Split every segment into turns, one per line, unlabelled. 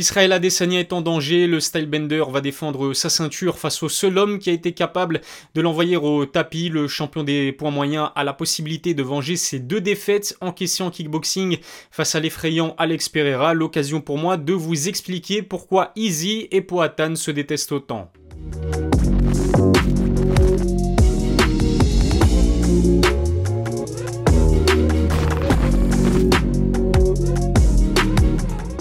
Israël Adesanya est en danger, le Stylebender va défendre sa ceinture face au seul homme qui a été capable de l'envoyer au tapis. Le champion des points moyens a la possibilité de venger ses deux défaites encaissées en kickboxing face à l'effrayant Alex Pereira. L'occasion pour moi de vous expliquer pourquoi Easy et Poatan se détestent autant.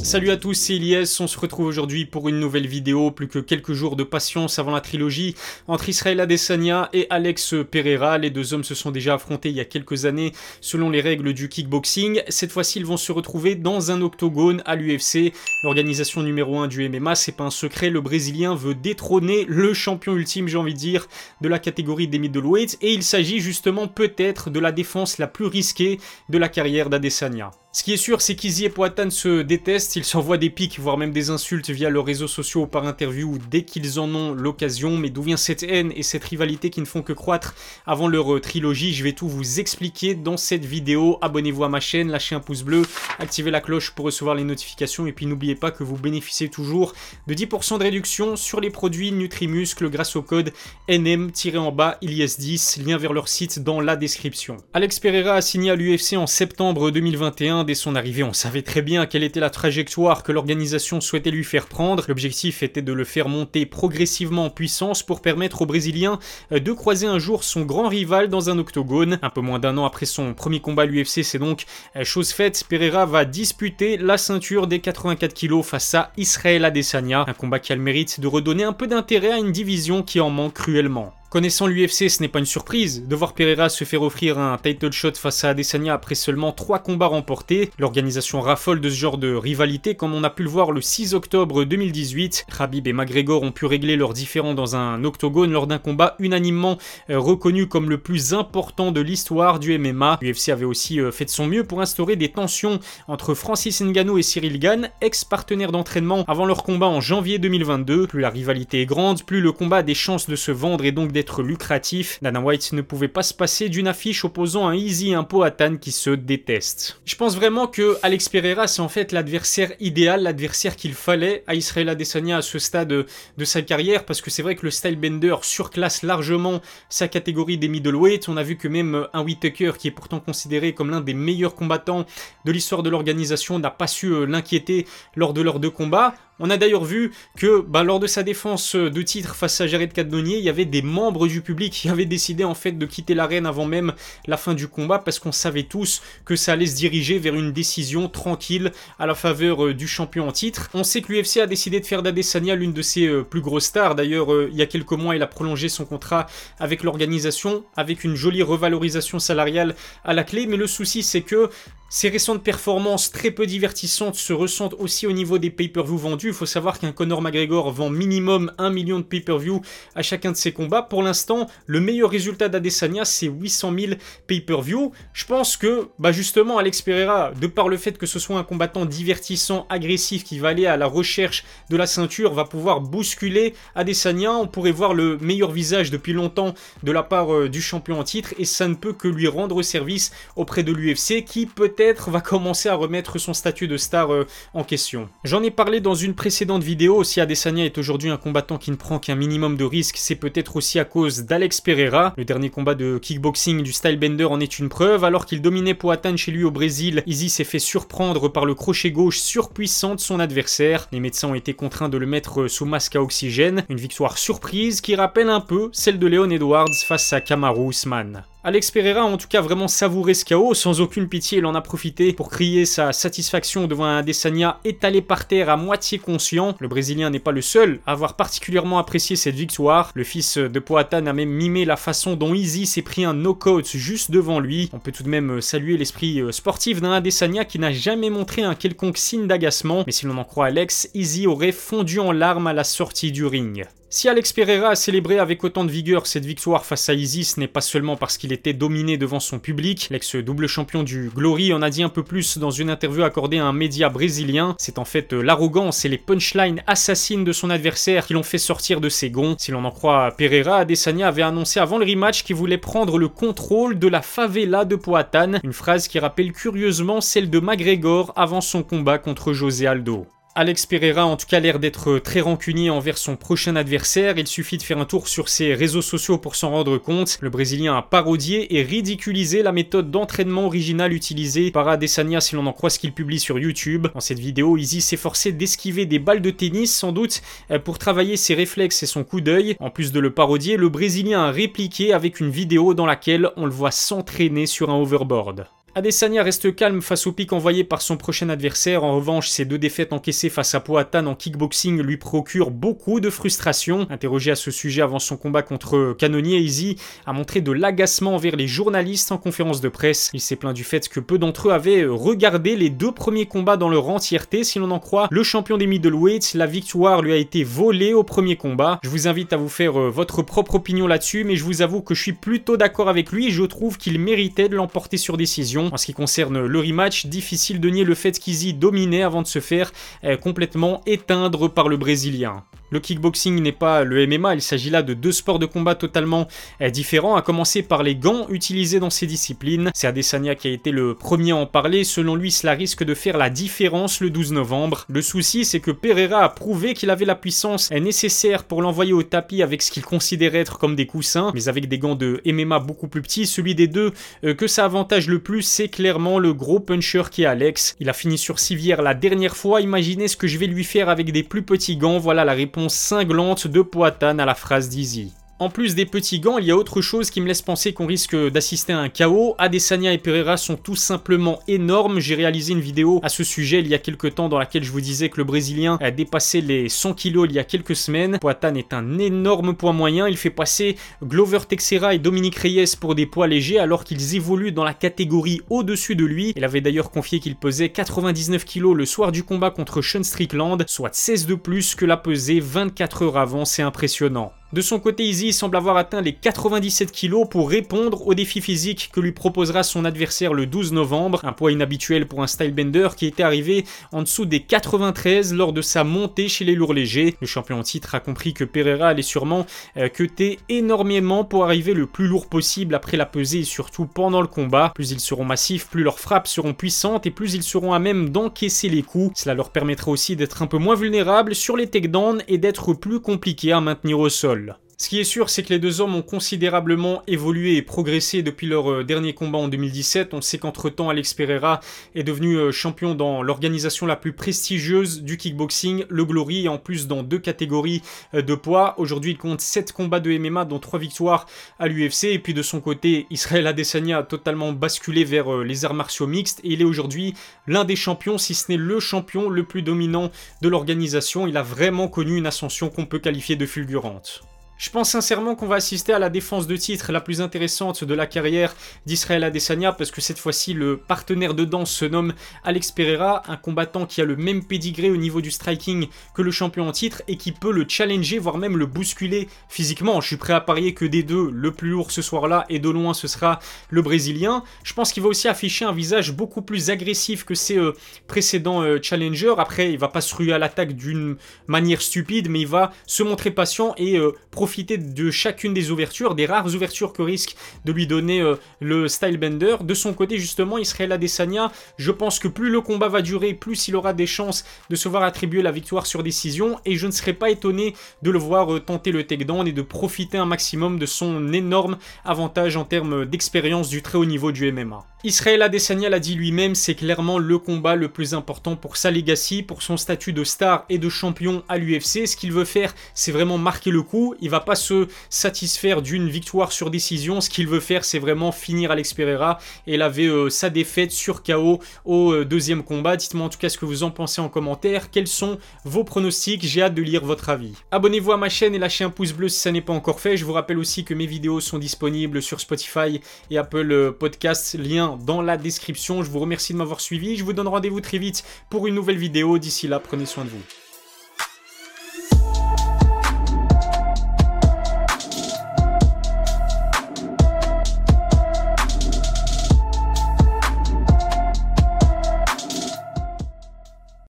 Salut à tous, c'est Elias, on se retrouve aujourd'hui pour une nouvelle vidéo, plus que quelques jours de patience avant la trilogie entre Israël Adesanya et Alex Pereira. Les deux hommes se sont déjà affrontés il y a quelques années selon les règles du kickboxing. Cette fois-ci, ils vont se retrouver dans un octogone à l'UFC, l'organisation numéro 1 du MMA. C'est pas un secret, le Brésilien veut détrôner le champion ultime, j'ai envie de dire, de la catégorie des middleweights et il s'agit justement peut-être de la défense la plus risquée de la carrière d'Adesanya. Ce qui est sûr, c'est qu'Izzy et Poatan se détestent, ils s'envoient des pics, voire même des insultes via leurs réseaux sociaux ou par interview dès qu'ils en ont l'occasion. Mais d'où vient cette haine et cette rivalité qui ne font que croître avant leur euh, trilogie? Je vais tout vous expliquer dans cette vidéo. Abonnez-vous à ma chaîne, lâchez un pouce bleu, activez la cloche pour recevoir les notifications et puis n'oubliez pas que vous bénéficiez toujours de 10% de réduction sur les produits Nutrimuscle grâce au code NM-en-bas ILIS10, lien vers leur site dans la description. Alex Pereira a signé à l'UFC en septembre 2021 dès son arrivée, on savait très bien quelle était la trajectoire que l'organisation souhaitait lui faire prendre. L'objectif était de le faire monter progressivement en puissance pour permettre au Brésilien euh, de croiser un jour son grand rival dans un octogone. Un peu moins d'un an après son premier combat l'UFC, c'est donc euh, chose faite. Pereira va disputer la ceinture des 84 kg face à Israël Adesanya. Un combat qui a le mérite de redonner un peu d'intérêt à une division qui en manque cruellement. Connaissant l'UFC, ce n'est pas une surprise de voir Pereira se faire offrir un title shot face à Adesanya après seulement 3 combats remportés. L'organisation raffole de ce genre de rivalité comme on a pu le voir le 6 octobre 2018. Khabib et McGregor ont pu régler leurs différends dans un octogone lors d'un combat unanimement euh, reconnu comme le plus important de l'histoire du MMA. L'UFC avait aussi euh, fait de son mieux pour instaurer des tensions entre Francis Ngannou et Cyril Gann, ex-partenaires d'entraînement avant leur combat en janvier 2022. Plus la rivalité est grande, plus le combat a des chances de se vendre et donc lucratif. Dana White ne pouvait pas se passer d'une affiche opposant un Easy et un Poatan qui se détestent. Je pense vraiment que Alex Pereira c'est en fait l'adversaire idéal, l'adversaire qu'il fallait à Israel Adesanya à ce stade de sa carrière parce que c'est vrai que le Stylebender surclasse largement sa catégorie des middleweight. On a vu que même un Whitaker qui est pourtant considéré comme l'un des meilleurs combattants de l'histoire de l'organisation n'a pas su euh, l'inquiéter lors de leurs deux combats. On a d'ailleurs vu que bah, lors de sa défense de titre face à Jared Cannonier, il y avait des membres du public qui avaient décidé en fait de quitter l'arène avant même la fin du combat parce qu'on savait tous que ça allait se diriger vers une décision tranquille à la faveur euh, du champion en titre. On sait que l'UFC a décidé de faire d'Adesanya l'une de ses euh, plus grosses stars. D'ailleurs, euh, il y a quelques mois, il a prolongé son contrat avec l'organisation avec une jolie revalorisation salariale à la clé. Mais le souci, c'est que ces récentes performances très peu divertissantes se ressentent aussi au niveau des pay-per-view vendus. Il faut savoir qu'un Conor McGregor vend minimum 1 million de pay-per-view à chacun de ses combats. Pour l'instant, le meilleur résultat d'Adesanya, c'est 800 000 pay-per-view. Je pense que, bah justement, Alex Pereira, de par le fait que ce soit un combattant divertissant, agressif, qui va aller à la recherche de la ceinture, va pouvoir bousculer Adesanya. On pourrait voir le meilleur visage depuis longtemps de la part euh, du champion en titre et ça ne peut que lui rendre service auprès de l'UFC qui peut va commencer à remettre son statut de star euh, en question. J'en ai parlé dans une précédente vidéo, si Adesanya est aujourd'hui un combattant qui ne prend qu'un minimum de risques, c'est peut-être aussi à cause d'Alex Pereira. Le dernier combat de kickboxing du Stylebender en est une preuve, alors qu'il dominait Poatan chez lui au Brésil, Izzy s'est fait surprendre par le crochet gauche surpuissant de son adversaire. Les médecins ont été contraints de le mettre sous masque à oxygène, une victoire surprise qui rappelle un peu celle de Leon Edwards face à Kamaru Usman. Alex Pereira en tout cas vraiment savouré ce chaos, sans aucune pitié, il en a profité pour crier sa satisfaction devant un Adesanya étalé par terre à moitié conscient. Le Brésilien n'est pas le seul à avoir particulièrement apprécié cette victoire. Le fils de Poatan a même mimé la façon dont Easy s'est pris un knockout juste devant lui. On peut tout de même saluer l'esprit euh, sportif d'un Adesanya qui n'a jamais montré un quelconque signe d'agacement, mais si l'on en croit Alex, Easy aurait fondu en larmes à la sortie du ring. Si Alex Pereira a célébré avec autant de vigueur cette victoire face à Izzy, ce n'est pas seulement parce qu'il était dominé devant son public. L'ex-double champion du Glory en a dit un peu plus dans une interview accordée à un média brésilien. C'est en fait euh, l'arrogance et les punchlines assassines de son adversaire qui l'ont fait sortir de ses gonds. Si l'on en croit Pereira, Adesanya avait annoncé avant le rematch qu'il voulait prendre le contrôle de la favela de Poatan, une phrase qui rappelle curieusement celle de McGregor avant son combat contre José Aldo. Alex Pereira a en tout cas l'air d'être très rancunier envers son prochain adversaire. Il suffit de faire un tour sur ses réseaux sociaux pour s'en rendre compte. Le Brésilien a parodié et ridiculisé la méthode d'entraînement originale utilisée par Adesanya si l'on en croit ce qu'il publie sur YouTube. Dans cette vidéo, Izzy s'efforçait d'esquiver des balles de tennis, sans doute euh, pour travailler ses réflexes et son coup d'œil. En plus de le parodier, le Brésilien a répliqué avec une vidéo dans laquelle on le voit s'entraîner sur un overboard. Adesanya reste calme face au pic envoyé par son prochain adversaire. En revanche, ses deux défaites encaissées face à Poatan en kickboxing lui procurent beaucoup de frustration. Interrogé à ce sujet avant son combat contre Canonier, Easy a montré de l'agacement envers les journalistes en conférence de presse. Il s'est plaint du fait que peu d'entre eux avaient regardé les deux premiers combats dans leur entièreté. Si l'on en croit le champion des middleweights, la victoire lui a été volée au premier combat. Je vous invite à vous faire euh, votre propre opinion là-dessus, mais je vous avoue que je suis plutôt d'accord avec lui. Je trouve qu'il méritait de l'emporter sur décision. En ce qui concerne le rematch, difficile de nier le fait qu'Izzy dominait avant de se faire euh, complètement éteindre par le Brésilien. Le kickboxing n'est pas le MMA, il s'agit là de deux sports de combat totalement euh, différents, à commencer par les gants utilisés dans ces disciplines. C'est Adesanya qui a été le premier à en parler, selon lui cela risque de faire la différence le 12 novembre. Le souci c'est que Pereira a prouvé qu'il avait la puissance euh, nécessaire pour l'envoyer au tapis avec ce qu'il considérait être comme des coussins, mais avec des gants de MMA beaucoup plus petits, celui des deux euh, que ça avantage le plus c'est clairement le gros puncher qui est Alex. Il a fini sur civière la dernière fois, imaginez ce que je vais lui faire avec des plus petits gants, voilà la réponse cinglante de Poatan à la phrase d'Izzy. En plus des petits gants, il y a autre chose qui me laisse penser qu'on risque d'assister à un chaos. Adesanya et Pereira sont tout simplement énormes. J'ai réalisé une vidéo à ce sujet il y a quelques temps dans laquelle je vous disais que le Brésilien a dépassé les 100 kilos il y a quelques semaines. Poatan est un énorme poids moyen. Il fait passer Glover Texera et Dominique Reyes pour des poids légers alors qu'ils évoluent dans la catégorie au-dessus de lui. Il avait d'ailleurs confié qu'il pesait 99 kilos le soir du combat contre Sean Strickland, soit 16 de plus que la pesée 24 heures avant. C'est impressionnant. De son côté, Izzy semble avoir atteint les 97 kg pour répondre au défi physique que lui proposera son adversaire le 12 novembre, un poids inhabituel pour un stylebender qui était arrivé en dessous des 93 lors de sa montée chez les lourds légers. Le champion en titre a compris que Pereira allait sûrement euh, cuter énormément pour arriver le plus lourd possible après la pesée et surtout pendant le combat. Plus ils seront massifs, plus leurs frappes seront puissantes et plus ils seront à même d'encaisser les coups. Cela leur permettra aussi d'être un peu moins vulnérables sur les takedowns et d'être plus compliqués à maintenir au sol. Ce qui est sûr, c'est que les deux hommes ont considérablement évolué et progressé depuis leur euh, dernier combat en 2017. On sait qu'entre-temps, Alex Pereira est devenu euh, champion dans l'organisation la plus prestigieuse du kickboxing, le Glory, en plus dans deux catégories euh, de poids. Aujourd'hui, il compte 7 combats de MMA, dont 3 victoires à l'UFC. Et puis de son côté, Israël Adesanya a totalement basculé vers les arts martiaux mixtes et il est aujourd'hui l'un des champions, si ce n'est le champion le plus dominant de l'organisation. Il a vraiment connu une ascension qu'on peut qualifier de fulgurante. Je pense sincèrement qu'on va assister à la défense de titre la plus intéressante de la carrière d'Israël Adesanya parce que cette fois-ci le partenaire de danse se nomme Alex Pereira, un combattant qui a le même pédigré au niveau du striking que le champion en titre et qui peut le challenger voire même le bousculer physiquement. Je suis prêt à parier que des deux, le plus lourd ce soir-là et de loin ce sera le brésilien. Je pense qu'il va aussi afficher un visage beaucoup plus agressif que ses euh, précédents euh, challengers. Après, il va pas se ruer à l'attaque d'une manière stupide mais il va se montrer patient et euh, profiter de chacune des ouvertures, des rares ouvertures que risque de lui donner euh, le Stylebender. De son côté, justement, Israël Adesanya, je pense que plus le combat va durer, plus il aura des chances de se voir attribuer la victoire sur décision. Et je ne serais pas étonné de le voir euh, tenter le takedown et de profiter un maximum de son énorme avantage en termes d'expérience du très haut niveau du MMA. Israël Adesanya l'a dit lui-même, c'est clairement le combat le plus important pour sa legacy, pour son statut de star et de champion à l'UFC. Ce qu'il veut faire, c'est vraiment marquer le coup. Il va pas se satisfaire d'une victoire sur décision. Ce qu'il veut faire, c'est vraiment finir Alex Pereira et laver euh, sa défaite sur KO au euh, deuxième combat. Dites-moi en tout cas ce que vous en pensez en commentaire. Quels sont vos pronostics? J'ai hâte de lire votre avis. Abonnez-vous à ma chaîne et lâchez un pouce bleu si ça n'est pas encore fait. Je vous rappelle aussi que mes vidéos sont disponibles sur Spotify et Apple euh, Podcasts. Dans la description. Je vous remercie de m'avoir suivi. Je vous donne rendez-vous très vite pour une nouvelle vidéo. D'ici là, prenez soin de vous.